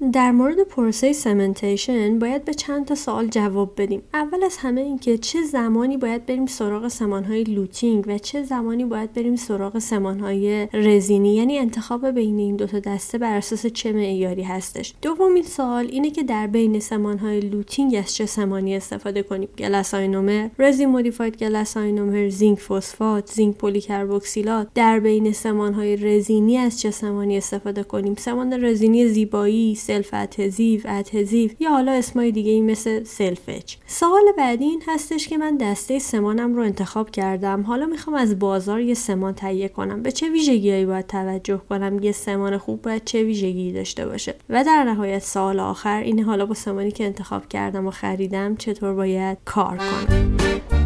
در مورد پروسه cementation باید به چند تا سوال جواب بدیم. اول از همه اینکه چه زمانی باید بریم سراغ سمان‌های luting و چه زمانی باید بریم سراغ سمان‌های رزینی یعنی انتخاب بین این دو تا دسته بر اساس چه معیاری هستش. دومین سوال اینه که در بین سمان‌های luting از چه سمانی استفاده کنیم؟ glass ionomer resin modified glass ionomer zinc phosphate zinc polycarboxylate در بین سمان‌های رزینی از چه سمانی استفاده کنیم؟ سمان رزینی زیبایی self adhesive adhesive یا حالا اسمای دیگه ای مثل self-etch سوال بعدی این هستش که من دسته سمانم رو انتخاب کردم. حالا می‌خوام از بازار یه سمان تهیه کنم. به چه ویژگیهایی باید توجه کنم؟ یه سمان خوب باید چه ویژگی داشته باشه؟ و در نهایت سوال آخر این حالا با سمانی که انتخاب کردم و خریدم چطور باید کار کنم؟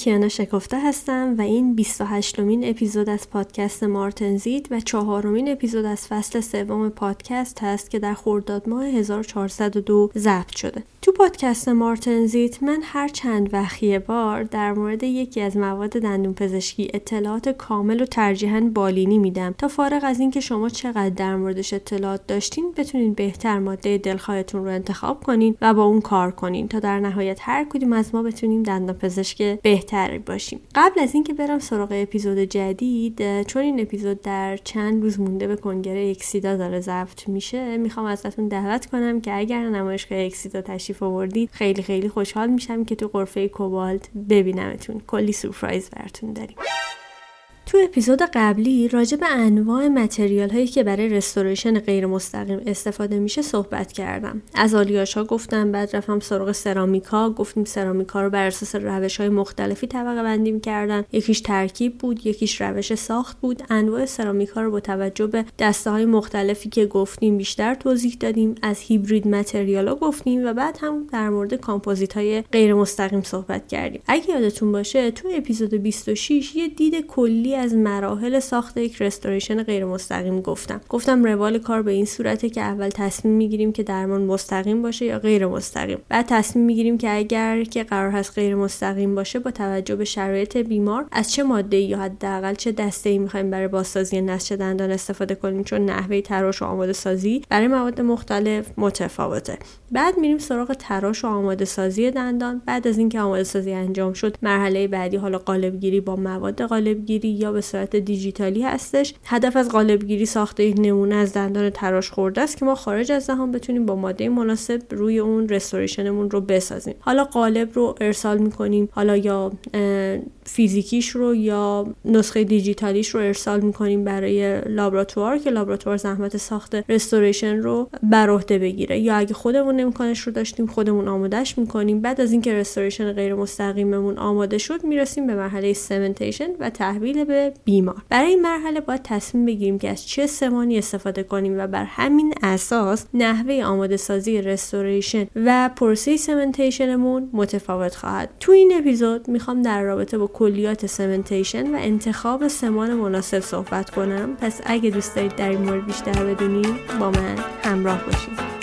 کیانا شکفته هستم و این 28 مین اپیزود از پادکست مارتنزید و چهارمین اپیزود از فصل سوم پادکست هست که در خرداد ماه 1402 ضبط شده. تو پادکست مارتنزیت من هر چند وقیه بار در مورد یکی از مواد دندون پزشکی اطلاعات کامل و ترجیحاً بالینی میدم تا فارغ از اینکه شما چقدر در موردش اطلاعات داشتین بتونین بهتر ماده دلخواهتون رو انتخاب کنین و با اون کار کنین تا در نهایت هر کدوم از ما بتونیم دندان پزشک بهتری باشیم. قبل از اینکه برم سراغ اپیزود جدید چون این اپیزود در چند روز مونده به کنگره اکسیدا داره ضبط میشه می‌خوام ازتون دعوت کنم که اگر نمایشگاه اکسیدا تشریف آوردید خیلی خیلی خوشحال میشم که تو قرفه کوبالت ببینمتون. کلی سورپرایز براتون داریم. تو اپیزود قبلی راجع به انواع متریال هایی که برای رستوریشن غیر مستقیم استفاده میشه صحبت کردم. از آلیاش ها گفتم بعد رفتم سراغ سرامیکا گفتیم سرامیکا رو بر اساس روش های مختلفی طبقه بندیم کردن. یکیش ترکیب بود یکیش روش ساخت بود. انواع سرامیکا رو با توجه به دسته های مختلفی که گفتیم بیشتر توضیح دادیم. از هیبرید متریال ها گفتیم و بعد هم در مورد کامپوزیت های غیر مستقیم صحبت کردیم. اگه یادتون باشه تو اپیزود 26 یه دید کلی از مراحل ساخت یک رستوریشن غیر مستقیم گفتم. گفتم روال کار به این صورته که اول تصمیم می‌گیریم که درمان مستقیم باشه یا غیر مستقیم بعد تصمیم می‌گیریم که اگر که قرار هست غیر مستقیم باشه با توجه به شرایط بیمار از چه ماده یا حداقل چه دسته ای می‌خوایم برای بازسازی نسج دندان استفاده کنیم؟ چون نحوه تراش و آماده سازی برای مواد مختلف متفاوته. بعد میریم سراغ تراش و آماده سازی دندان. بعد از اینکه آماده سازی انجام شد مرحله بعدی حالا قالبگیری با مواد قالبگیری یا به صورت دیجیتالی هستش. هدف از قالبگیری ساخته یک نمونه از دندان تراش خورده است که ما خارج از دهان بتونیم با ماده مناسب روی اون رستوریشنمون رو بسازیم. حالا قالب رو ارسال می‌کنیم. حالا یا فیزیکیش رو یا نسخه دیجیتالیش رو ارسال می‌کنیم برای لابراتوار که لابراتوار زحمت ساخت رستوریشن رو بر عهده بگیره. یا اگه خودمون امکانش رو داشتیم خودمون آمادهش می‌کنیم. بعد از اینکه رستوریشن غیر مستقیممون آماده شد می‌رسیم به مرحله سمنتیشن و تحویل به بیمار. برای این مرحله باید تصمیم بگیریم که از چه سمانی استفاده کنیم و بر همین اساس نحوه آماده سازی رستوریشن و پروسه سمنتیشنمون متفاوت خواهد. تو این اپیزود می‌خوام در رابطه با کلیات سمنتیشن و انتخاب سمان مناسب صحبت کنم. پس اگه دوست دارید در این مورد بیشتر بدونید با من همراه باشید.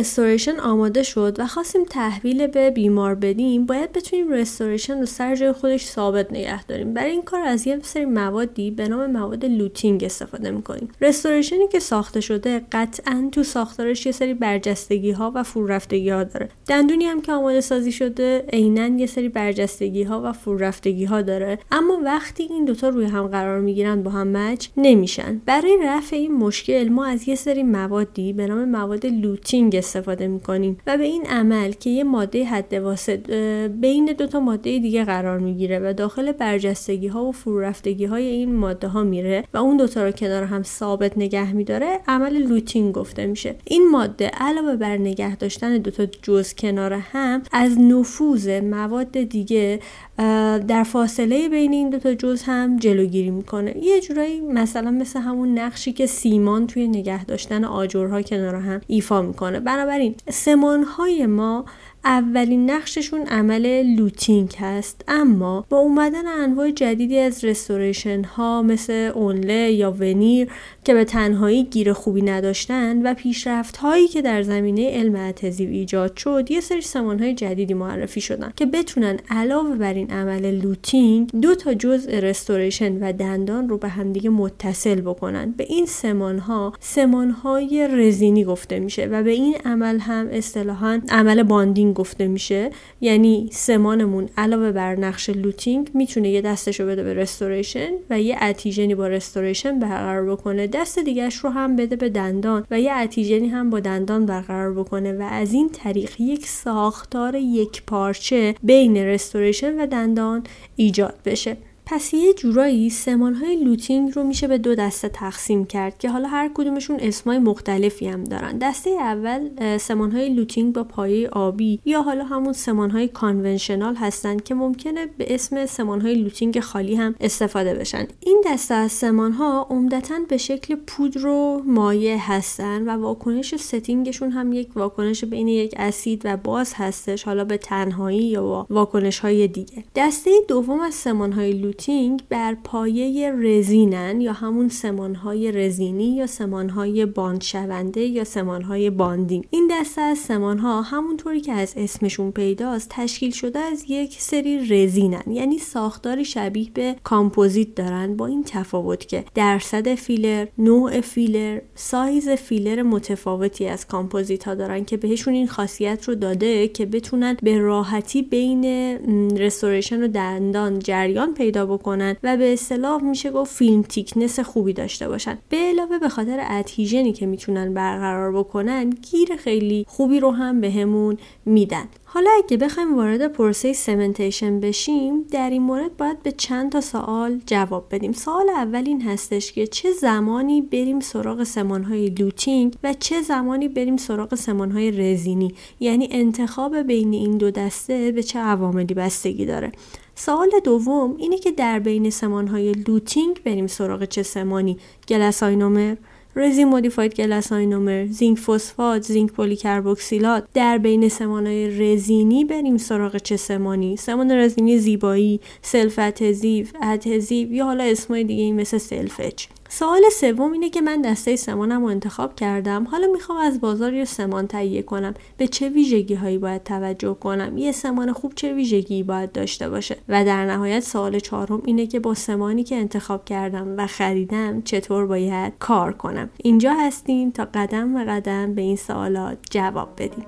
restoration آماده شد و خواستیم تحویل به بیمار بدیم باید بتونیم restoration رو سر جای خودش ثابت نگه داریم. برای این کار از یه سری موادی به نام مواد luting استفاده می‌کنیم. restoration ی که ساخته شده قطعا تو ساختارش یه سری برجستگی ها و فرورفتگی ها داره. دندونی هم که آماده سازی شده عینا یه سری برجستگی ها و فرورفتگی ها داره. اما وقتی این دوتا روی هم قرار می‌گیرن با هم match نمیشن. برای رفع این مشکل ما از یه سری موادی به نام مواد luting استفاده می‌کنیم. و به این عمل که یه ماده حد واسط بین دو تا ماده دیگه قرار می‌گیره و داخل برجستگی ها و فرورفتگی های این ماده ها میره و اون دوتا رو کنار هم ثابت نگه میداره عمل لوتینگ گفته میشه. این ماده علاوه بر نگه داشتن دو تا جزء کنار هم از نفوذ مواد دیگه در فاصله بین این دو تا جزء هم جلوگیری می‌کنه. یه جورایی مثلا مثل همون نقشی که سیمان توی نگه داشتن آجرها کنار هم ایفا می‌کنه. بنابراین سمانهای ما اولین نقششون عمل luting هست. اما با اومدن انواع جدیدی از restoration ها مثل onlay یا veneer که به تنهایی گیر خوبی نداشتن و پیشرفت هایی که در زمینه علم adhesive ایجاد شد یه سری سمان های جدیدی معرفی شدن که بتونن علاوه بر این عمل luting دو تا جزء restoration و دندان رو به همدیگه متصل بکنن. به این سمان ها سمان های رزینی گفته میشه و به این عمل هم اصطلاحا عمل bonding گفته میشه یعنی سمانمون علاوه بر نقش luting می‌تونه یه دستشو بده به restoration و یه adhesion ی با restoration برقرار بکنه. دست دیگهش رو هم بده به دندان و یه adhesion ی هم با دندان برقرار بکنه و از این طریق یک ساختار یک پارچه بین restoration و دندان ایجاد بشه. پس یه جورایی سمان های luting رو میشه به دو دسته تقسیم کرد که حالا هر کدومشون اسمای مختلفی هم دارن. دسته اول سمان های luting با پایه آبی یا حالا همون سمان های conventional هستن که ممکنه به اسم سمان های luting خالی هم استفاده بشن. این دسته از سمان ها عمدتا به شکل پودر و مایع هستن و واکنش setting شون هم یک واکنش بین یک اسید و باز هستش حالا به تنهایی یا واکنش های دیگه. دسته دوم از سمان های luting luting بر پایه رزینن یا همون سمانهای رزینی یا سمانهای باند شونده یا سمانهای bonding. این دسته از سمانها همونطوری که از اسمشون پیداست تشکیل شده از یک سری رزینن یعنی ساختاری شبیه به کامپوزیت دارن با این تفاوت که درصد فیلر نوع فیلر سایز فیلر متفاوتی از کامپوزیت ها دارن که بهشون این خاصیت رو داده که بتونن به راحتی بین restoration و دندان جریان پیدا بکنن و به اصطلاح میشه گفت film thickness خوبی داشته باشن. به علاوه به خاطر adhesion ی که می‌تونن برقرار بکنن گیر خیلی خوبی رو هم بهمون به میدن. حالا اگه بخوایم وارد پروسه cementation بشیم در این مورد باید به چند تا سوال جواب بدیم. سوال اول این هستش که چه زمانی بریم سراغ سمانهای luting و چه زمانی بریم سراغ سمانهای رزینی؟ یعنی انتخاب بین این دو دسته به چه عواملی بستگی داره؟ سوال دوم اینه که در بین سمانهای luting بریم سراغ چه سمانی؟ glass ionomer resin modified glass ionomer zinc phosphate zinc polycarboxylate در بین سمانهای رزینی بریم سراغ چه سمانی؟ سمان رزینی زیبایی self adhesive adhesive یا حالا اسمای دیگه مثل self-etch سوال سوم اینه که من دسته سمانم رو انتخاب کردم. حالا می‌خوام از بازار یه سمان تهیه کنم. به چه ویژگی هایی باید توجه کنم؟ یه سمان خوب چه ویژگی باید داشته باشه؟ و در نهایت سوال چهارم اینه که با سمانی که انتخاب کردم و خریدم چطور باید کار کنم؟ اینجا هستیم تا قدم و قدم به این سوالات جواب بدیم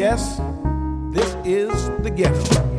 Yes, this is the ghetto.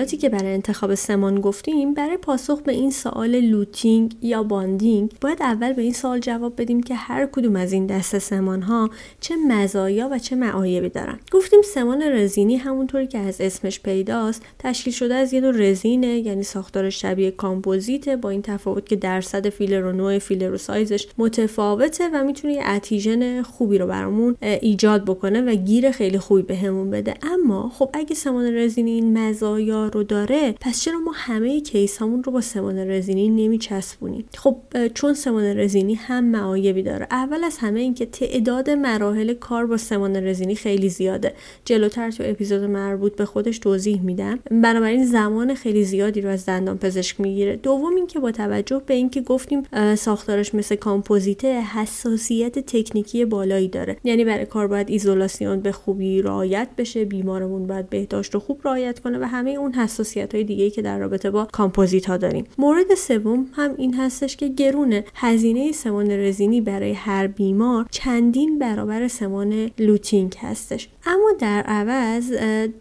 سوالاتی که برای انتخاب سمان گفتیم برای پاسخ به این سوال luting یا bonding باید اول به این سوال جواب بدیم که هر کدوم از این دسته سمان ها چه مزایا و چه معایبی دارن. گفتیم سمان رزینی همونطوری که از اسمش پیداست تشکیل شده از یه دو رزینه یعنی ساختار شبیه کامپوزیت با این تفاوت که درصد فیلر و نوع فیلر و سایزش متفاوته و می‌تونه یه adhesion خوبی رو برامون ایجاد بکنه و گیر خیلی خوبی بهمون بده. اما خب اگه سمان رزینی این مزایا رو داره پس چرا ما همه case هامون رو با سمان رزینی نمیچسبونیم؟ خب چون سمان رزینی هم معایبی داره. اول از همه اینکه تعداد مراحل کار با سمان رزینی خیلی زیاده. جلوتر تو اپیزود مربوط به خودش توضیح میدم. بنابراین زمان خیلی زیادی رو از دندان پزشک می‌گیره. دوم اینکه با توجه به اینکه گفتیم ساختارش مثل کامپوزیته حساسیت تکنیکی بالایی داره. یعنی برای کار باید ایزولاسیون به خوبی رعایت بشه بیمارمون باید بهداشت رو خوب رعایت کنه و همه اون حساسیت های دیگه که در رابطه با کامپوزیت ها داریم. مورد سوم هم این هستش که گرونه هزینه سمان رزینی برای هر بیمار چندین برابر سمان luting هستش. اما در عوض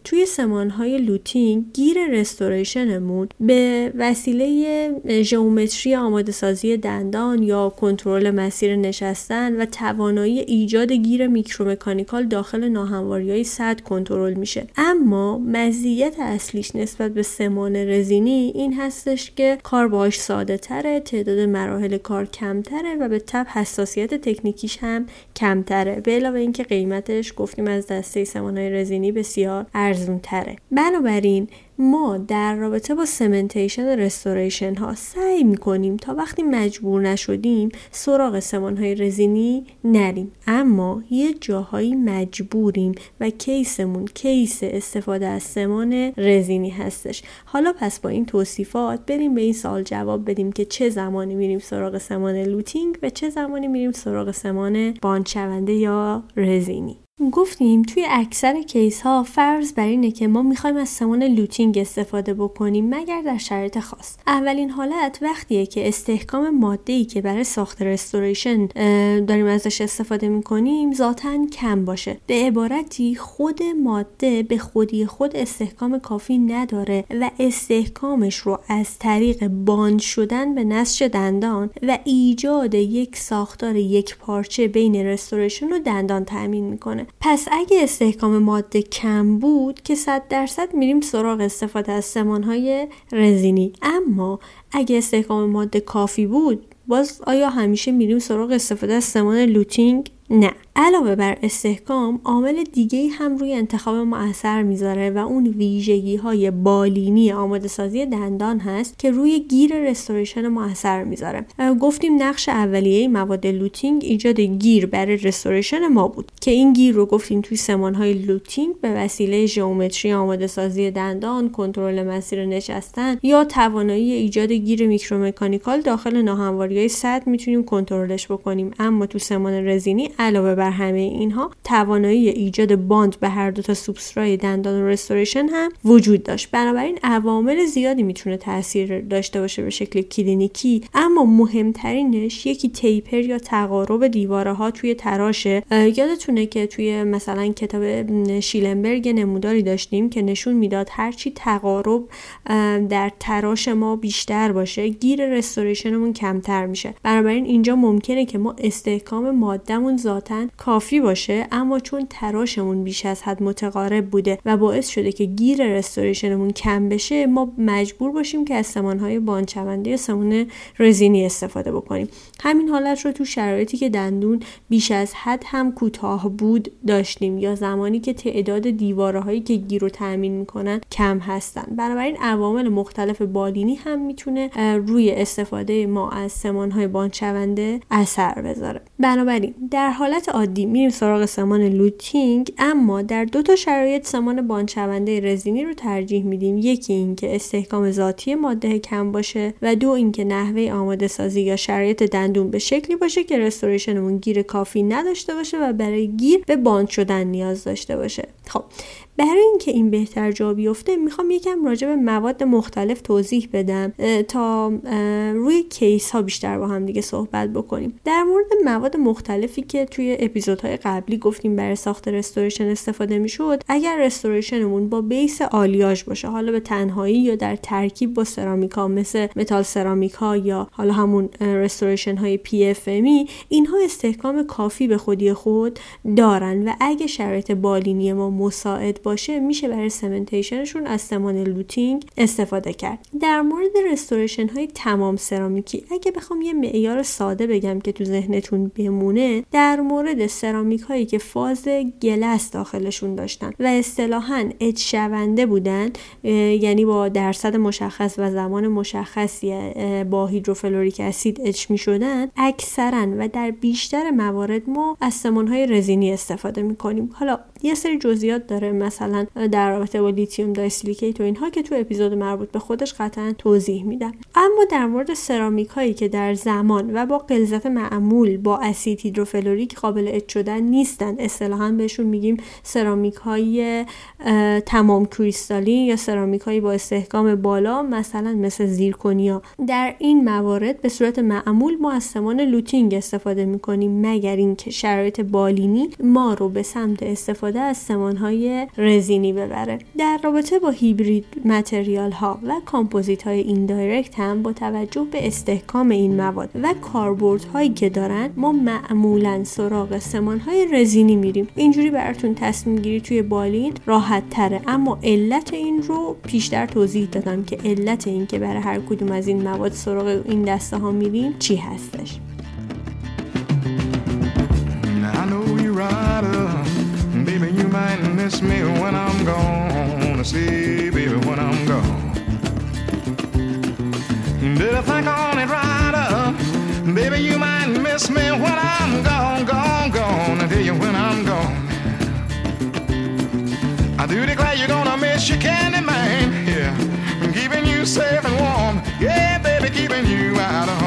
توی سمان های luting گیر restoration مون به وسیله geometry آماده سازی دندان یا کنترل مسیر نشستن و توانایی ایجاد گیر micromechanical داخل ناهمواری های سطح کنترل میشه. اما مزیت اصلیش نسبت به سمان رزینی این هستش که کار باش ساده تره تعداد مراحل کار کمتره و به تبع حساسیت تکنیکیش هم کمتره. به علاوه اینکه قیمتش گفتیم از دسته سمان های رزینی بسیار ارزون تره بنابراین ما در رابطه با cementation restoration ها سعی می‌کنیم تا وقتی مجبور نشدیم سراغ سمان های رزینی نریم. اما یه جاهایی مجبوریم و case مون case استفاده از سمان رزینی هستش. حالا پس با این توصیفات بریم به این سوال جواب بدیم که چه زمانی میریم سراغ سمان luting و چه زمانی میریم سراغ سمان bond یا رزینی. گفتیم توی اکثر case ها فرض بر اینه که ما می‌خوایم از سمان luting استفاده بکنیم مگر در شرایط خاص. اولین حالت وقتیه که استحکام ماده ای که برای ساخت restoration داریم ازش استفاده می‌کنیم ذاتا کم باشه. به عبارتی خود ماده به خودی خود استحکام کافی نداره و استحکامش رو از طریق bond شدن به نسج دندان و ایجاد یک ساختار یک پارچه بین restoration و دندان تأمین می‌کنه. پس اگه استحکام ماده کم بود که صد درصد میریم سراغ استفاده از سمانهای رزینی. اما اگه استحکام ماده کافی بود باز آیا همیشه میریم سراغ استفاده از سمان luting؟ نه علاوه بر استحکام عامل دیگه هم روی انتخاب ما اثر می‌ذاره و اون ویژگی های بالینی آماده سازی دندان هست که روی گیر restoration ما اثر می‌ذاره. گفتیم نقش اولیه مواد luting ایجاد گیر برای restoration ما بود که این گیر رو گفتیم توی سمان های luting به وسیله geometry آماده سازی دندان کنترل مسیر نشستن یا توانایی ایجاد گیر micromechanical داخل ناهمواری های سطح می‌تونیم کنترلش بکنیم. اما تو سمان رزینی علاوه بر همه اینها توانایی ایجاد bond به هر دو تا سوبسترای دندان و رستوریشن هم وجود داشت. بنابراین عوامل زیادی می‌تونه تاثیر داشته باشه به شکل کلینیکی اما مهمترینش یکی تیپر یا تقارب دیواره ها توی تراشه یادتونه که توی مثلا کتاب شیلنبرگ نموداری داشتیم که نشون می‌داد هرچی تقارب در تراش ما بیشتر باشه گیر رستوریشنمون کمتر میشه. بنابراین اینجا ممکنه که ما استحکام مادهمون ذاتا کافی باشه اما چون تراشمون بیش از حد متقارب بوده و باعث شده که گیر رستوریشنمون کم بشه ما مجبور باشیم که از سمانهای بانچونده یا سمون رزینی استفاده بکنیم. همین حالت رو تو شرایطی که دندون بیش از حد هم کوتاه بود داشتیم یا زمانی که تعداد دیواره هایی که گیر رو تامین می‌کنن کم هستن. بنابراین عوامل مختلف بالینی هم می‌تونه روی استفاده ما از سمانهای bond شونده اثر بذاره. بنابراین در حالت عادی میریم سراغ سمان luting اما در دو تا شرایط سمان bond شونده رزینی رو ترجیح میدیم. یکی اینکه استحکام ذاتی ماده کم باشه و دو اینکه نحوه آماده سازی یا شرایط دندون به شکلی باشه که restoration مون گیر کافی نداشته باشه و برای گیر به bond شدن نیاز داشته باشه. خب برای اینکه این بهتر جا بیفته می‌خوام یکم راجع به مواد مختلف توضیح بدم. تا روی case ها بیشتر با هم دیگه صحبت بکنیم. در مورد مواد مختلفی که توی اپیزودهای قبلی گفتیم برای ساخت restoration استفاده می‌شد اگر restoration مون با base آلیاژ باشه حالا به تنهایی یا در ترکیب با سرامیکا مثل متال سرامیکا یا حالا همون restoration های PFM اینها استحکام کافی به خودی خود دارن و اگه شرایط بالینی ما مساعد باشه میشه برای cementation شون از سمان luting استفاده کرد. در مورد restoration های تمام سرامیکی اگه بخوام یه معیار ساده بگم که تو ذهنتون بمونه در مورد سرامیک هایی که فاز glass داخلشون داشتن و اصطلاحا etch شونده بودن یعنی با درصد مشخص و زمان مشخصی با hydrofluoric acid etch می اکثرا و در بیشتر موارد ما از سمان های رزینی استفاده می کنیم حالا یه سری جزئیات داره مثلا در رابطه با lithium disilicate و اینها که تو اپیزود مربوط به خودش قطعا توضیح میدم. اما در مورد سرامیک هایی که در زمان و با غلظت معمول با اسید هیدروفلوریک قابل etch شدن نیستن اصطلاحا بهشون میگیم سرامیک های تمام crystalline یا سرامیک های با استحکام بالا مثلا مثل zirconia. در این موارد به صورت معمول ما از سمان luting استفاده می‌کنیم مگر اینکه شرایط بالینی ما رو به سمت استفاده از سمان های رزینی ببره. در رابطه با hybrid material ها و کامپوزیت های indirect هم با توجه به استحکام این مواد و کاربورد هایی که دارن ما معمولا سراغ سمان های رزینی میریم. اینجوری براتون تصمیم گیری توی بالین راحت تره. اما علت این رو پیشتر توضیح دادم که علت این که برای هر کدوم از این مواد سراغ این دسته ها میریم چی هستش Did I think on it right up? Baby, you might miss me when I'm gone, gone, gone. I tell you when I'm gone. I do declare you're gonna miss your candy man. Yeah, I'm keeping you safe and warm. Yeah, baby, keeping you out of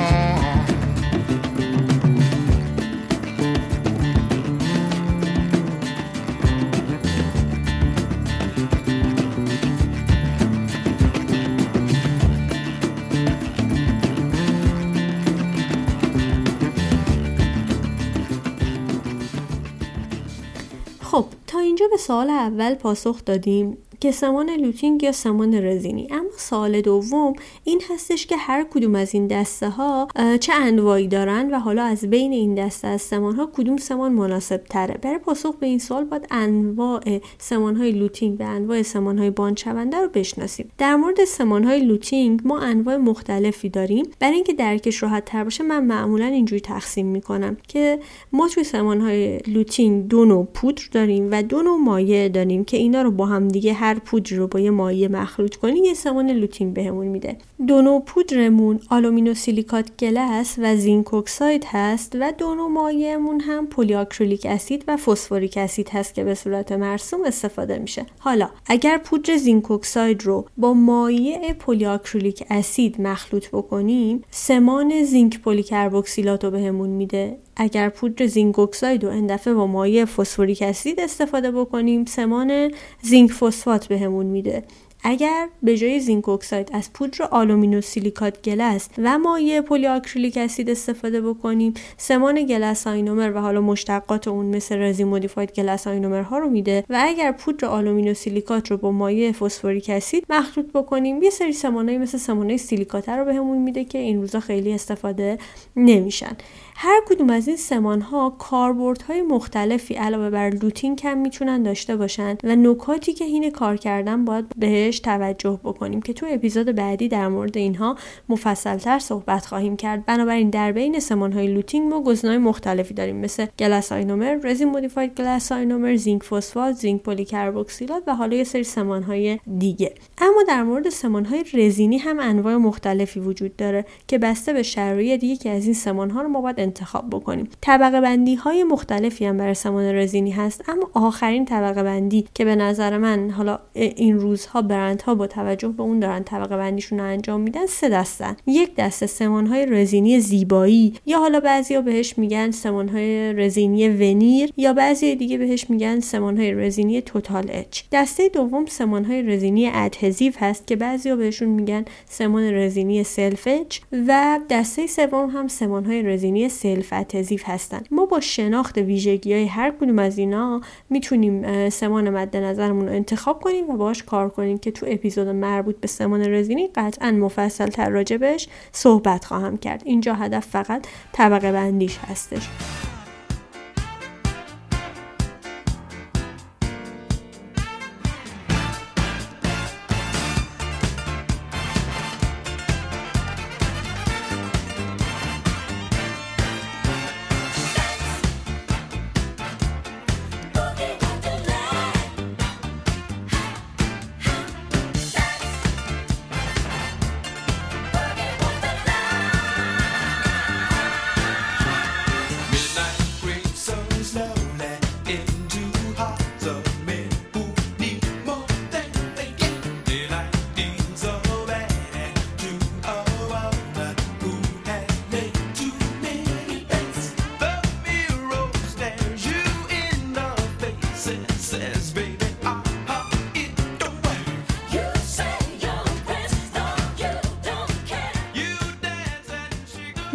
اینجا به سوال اول پاسخ دادیم. که سمان luting یا سمان رزینی. اما سوال دوم این هستش که هر کدوم از این دسته ها چه انواعی دارن و حالا از بین این دسته از سمان ها کدوم سمان مناسب تره برای پاسخ به این سوال باید انواع سمان های luting و انواع سمان های bond شونده رو بشناسیم. در مورد سمان های luting ما انواع مختلفی داریم. برای اینکه درکش راحت تر باشه من معمولا اینجوری تقسیم می‌کنم که ما توی سمان های luting دو نوع پودر داریم و دو نوع مایع داریم که اینا رو با هم دیگه هر پودر رو با یه مایع مخلوط کنیم یه سمان luting بهمون میده. دو نوع پودرمون aluminosilicate glass و zinc oxide هست و دو نوع مایعمون هم polyacrylic acid و phosphoric acid هست که به صورت مرسوم استفاده میشه. حالا اگر پودر zinc oxide رو با مایع polyacrylic acid مخلوط بکنیم سمان zinc polycarboxylate رو بهمون میده. اگر پودر zinc oxide رو اندفعه با مایع phosphoric acid استفاده بکنیم سمان zinc phosphate بهمون میده. اگر به جای zinc oxide از پودر aluminosilicate glass و مایع polyacrylic acid استفاده بکنیم سمان glass ionomer و حالا مشتقات اون مثل resin modified glass ionomer ها رو میده و اگر پودر aluminosilicate رو با مایع phosphoric acid مخلوط بکنیم یه سری سمانایی مثل سمانای سیلیکات رو بهمون میده که این روزا خیلی استفاده نمیشن. هر کدوم از این سمان ها کاربرد های مختلفی علاوه بر luting هم می‌تونن داشته باشن و نکاتی که حین کار کردن باید بهش توجه بکنیم که تو اپیزود بعدی در مورد اینها مفصلتر صحبت خواهیم کرد. بنابراین در بین سمان های luting ما گزینه‌های مختلفی داریم مثل glass ionomer، resin modified glass ionomer، zinc phosphate، zinc polycarboxylate و حالا یه سری سمان های دیگه. اما در مورد سمان های رزینی هم انواع مختلفی وجود داره که بسته به شرایط یکی از این سمان ها رو ما باید انتخاب بکنیم. طبقه بندی های مختلفی هم برای سمان رزینی هست اما آخرین طبقه بندی که به نظر من حالا این روزها برندها با توجه به اون دارن طبقه بندیشون رو انجام میدن سه دستن یک دسته سمان های رزینی زیبایی یا حالا بعضیا بهش میگن سمان های رزینی veneer یا بعضی دیگه بهش میگن سمان های رزینی total etch. دسته دوم سمان های رزینی adhesive هست که بعضیا بهشون میگن سمان رزینی self etch و دسته سوم هم سمان های رزینی self adhesive هستن. ما با شناخت ویژگی های هر کدوم از اینا می‌تونیم سمان مد نظرمون رو انتخاب کنیم و باش کار کنیم که تو اپیزود مربوط به سمان رزینی قطعا مفصل تر راجبش صحبت خواهم کرد. اینجا هدف فقط طبقه بندیش هستش.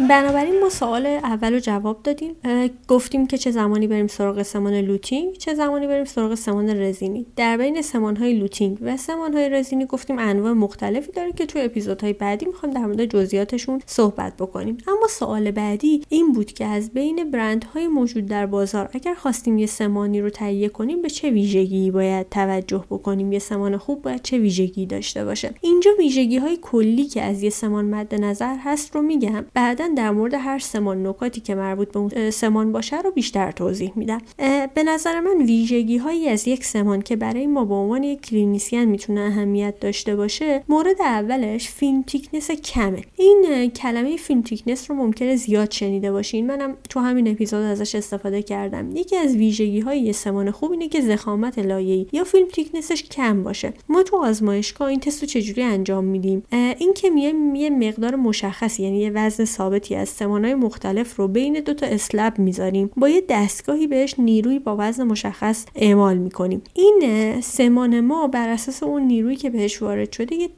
بنابراین ما سوال اول رو جواب دادیم. گفتیم که چه زمانی بریم سراغ سمان luting چه زمانی بریم سراغ سمان رزینی. در بین سمان های luting و سمان های رزینی گفتیم انواع مختلفی داره که تو اپیزودهای بعدی می‌خوایم در مورد جزئیاتشون صحبت بکنیم. اما سوال بعدی این بود که از بین برندهای موجود در بازار اگر خواستیم یه سمانی رو تهیه کنیم به چه ویژگی باید توجه بکنیم؟ یه سمان خوب باید چه ویژگی داشته باشه؟ اینجا ویژگی های کلی که از یه سمان مد نظر هست رو میگم. بعدا در مورد هر سمان نکاتی که مربوط به اون سمان باشه رو بیشتر توضیح میدم. به نظر من ویژگی هایی از یک سمان که برای ما به عنوان یک کلینیسیان می‌تونه اهمیت داشته باشه مورد اولش فیلم تیکنس کمه. این کلمه فیلم تیکنس رو ممکنه زیاد شنیده باشین. منم تو همین اپیزود ازش استفاده کردم. یکی از ویژگی های سمان خوب اینه که زخامت لایه‌ای یا فیلم تیکنسش کم باشه. ما تو آزمایشگاه این تست رو چجوری انجام میدیم؟ این که یه مقدار مشخصی یعنی یه وزن ثابت از سمانهای مختلف رو بین دو تا اسلب می‌ذاریم. با یه دستگاهی بهش نیروی با وزن مشخص اعمال می‌کنیم. این سمان ما بر اساس اون نیرویی که بهش وارد شده یه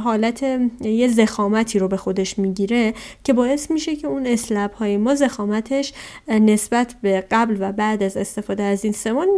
حالت یه زخامتی رو به خودش می‌گیره که باعث میشه که اون اسلب های ما زخامتش نسبت به قبل و بعد از استفاده از این سمان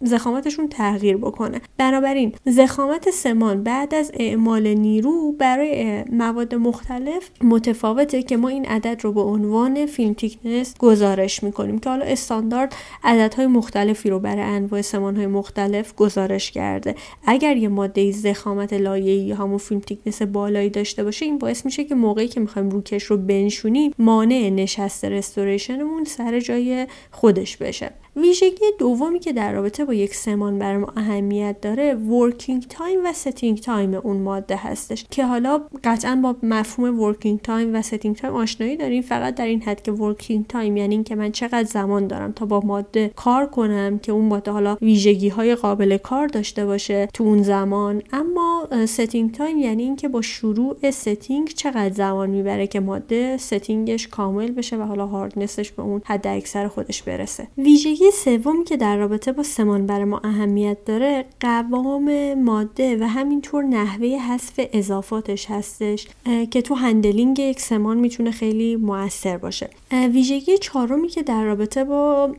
زخامتشون تغییر بکنه. بنابراین زخامت سمان بعد از اعمال نیرو برای مواد مختلف متفاوته که ما این عدد رو به عنوان فیلم تیکنس گزارش می‌کنیم که حالا استاندارد عددهای مختلفی رو برای انواع سمانهای مختلف گزارش کرده. اگر یه ماده ضخامت لایه‌ای همون film thickness بالایی داشته باشه این باعث میشه که موقعی که می‌خوایم روکش رو بنشونیم مانع نشست restoration مون سر جای خودش بشه. ویژگی دومی که در رابطه با یک سمان برای ما اهمیت داره working time و setting time اون ماده هستش که حالا قطعا با مفهوم working time و setting time آشنایی داریم. فقط در این حد که working time یعنی اینکه من چقدر زمان دارم تا با ماده کار کنم که اون ماده حالا ویژگی های قابل کار داشته باشه تو اون زمان. اما setting time یعنی اینکه با شروع setting چقدر زمان می‌بره که ماده setting ش کامل بشه و حالا hardness ش به اون حد اکثر خودش برسه. ویژگی سومی که در رابطه با سمان برای ما اهمیت داره قوام ماده و همینطور نحوه حذف اضافاتش هستش که تو هندلینگ یک سمان می‌تونه خیلی موثر باشه. ویژگی چهارمی که در رابطه با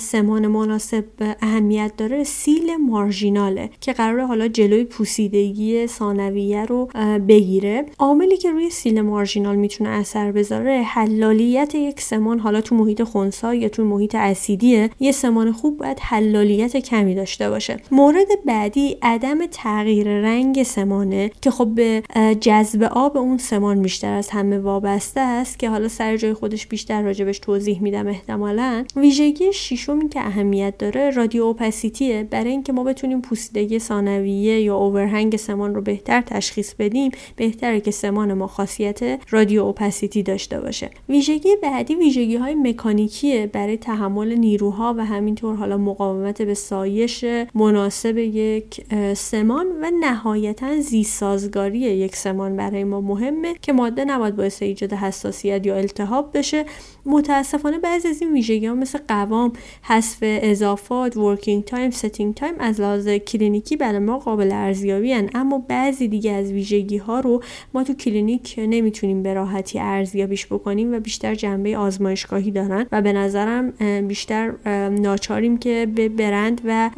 سمان مناسب اهمیت داره سیل مارژیناله که قراره حالا جلوی پوسیدگی ثانویه رو بگیره. عاملی که روی سیل مارژینال می‌تونه اثر بذاره حلالیت یک سمان حالا تو محیط خونسا یا تو محیط اسیدیه یه سمان خوب باید حلالیت کمی داشته باشه. مورد بعدی عدم تغییر رنگ سمانه که خب به جذب آب اون سمان بیشتر از همه وابسته است که حالا سر جای خودش بیشتر راجبش توضیح میدم احتمالا. ویژگی شیشمی که اهمیت داره رادیو اوپاسیتیه برای اینکه ما بتونیم پوسیدگی ثانویه یا اوورهنگ سمان رو بهتر تشخیص بدیم بهتره که سمان ما خاصیت رادیو اوپاسیتی داشته باشه. ویژگی بعدی ویژگی های مکانیکیه برای تحمل نیروها و همینطور حالا مقاومت به سایش مناسب یک سمان و نهایتا زیسازگاری یک سمان برای ما مهمه که ماده نباید باعث ایجاد حساسیت یا التهاب بشه. متاسفانه بعضی از این ویژگی ها مثل قوام حذف اضافات working time setting time از لحاظ کلینیکی برای ما قابل ارزیابی هن. اما بعضی دیگه از ویژگی ها رو ما تو کلینیک نمی‌تونیم به راحتی ارزیابیش بکنیم و بیشتر جنبه آزمایشگاهی دارن و به نظرم بیشتر ناچاریم که به برند و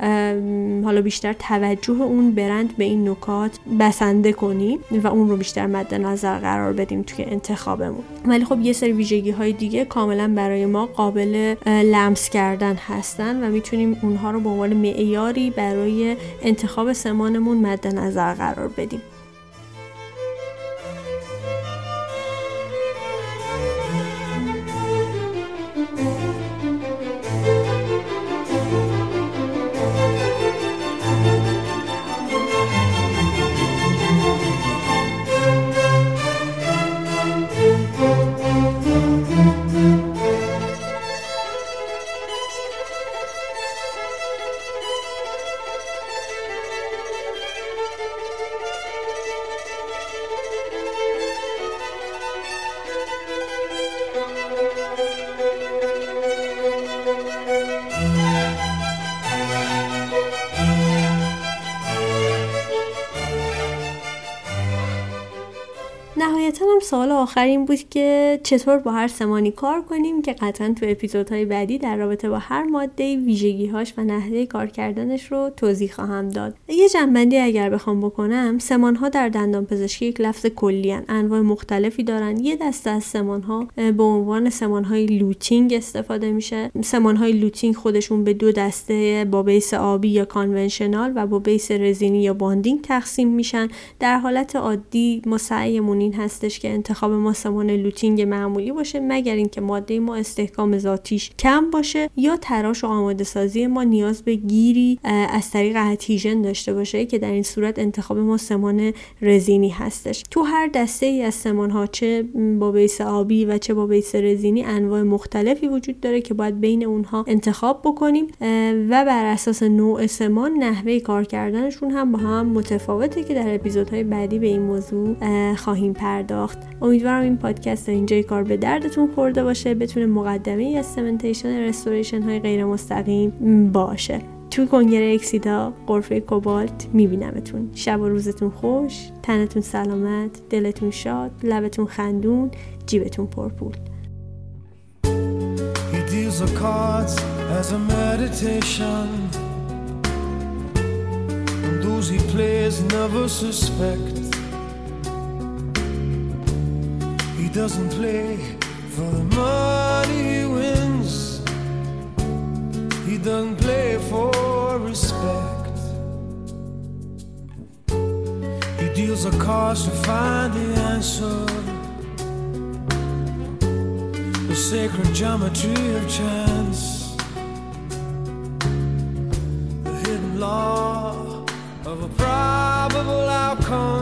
حالا بیشتر توجه اون برند به این نکات بسنده کنیم و اون رو بیشتر مد نظر قرار بدیم توی انتخابمون ولی خب یه سری ویژگی های دیگه کاملا برای ما قابل لمس کردن هستن و می‌تونیم اونها رو به عنوان معیاری برای انتخاب سمانمون مد نظر قرار بدیم. آخر این بود که چطور با هر سمانی کار کنیم که قطعا تو اپیزودهای بعدی در رابطه با هر ماده ویژگیهاش و نحوه کار کردنش رو توضیح خواهم داد. یه جمع‌بندی اگر بخوام بکنم سمانها در دندان پزشکی یک لفظ کلی انواع مختلفی دارن. یه دسته از سمانها به عنوان سمانهای luting استفاده میشه. سمانهای luting خودشون به دو دسته با base آبی یا conventional و با base رزینی یا bonding تقسیم میشن. در حالت عادی سعیمون این هستش که انتخاب ما سمان luting معمولی باشه مگر اینکه ماده ما استحکام ذاتیش کم باشه یا تراش و آماده سازی ما نیاز به گیری از طریق adhesion داشته باشه که در این صورت انتخاب ما سمان رزینی هستش. تو هر دسته ای از سمان ها چه با base آبی و چه با base رزینی انواع مختلفی وجود داره که باید بین اونها انتخاب بکنیم و بر اساس نوع سمان نحوه کار کردنشون هم با هم متفاوته که در اپیزودهای بعدی به این موضوع خواهیم پرداخت. امیدوارم این پادکست تا اینجای کار به دردتون خورده باشه بتونه مقدمه سمنتیشن رستوریشن های غیر مستقیم باشه. توی کنگره اکسیدا قرفه کوبالت میبینمتون. شب و روزتون خوش تنتون سلامت دلتون شاد لبتون خندون جیبتون پرپول. Doesn't play for the money he wins. He doesn't play for respect. He deals a cards to find the answer. The sacred geometry of chance. The hidden law of a probable outcome.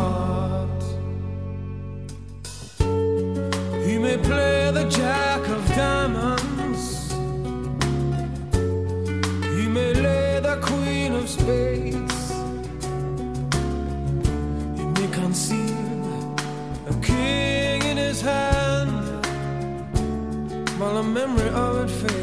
Memory of it fades.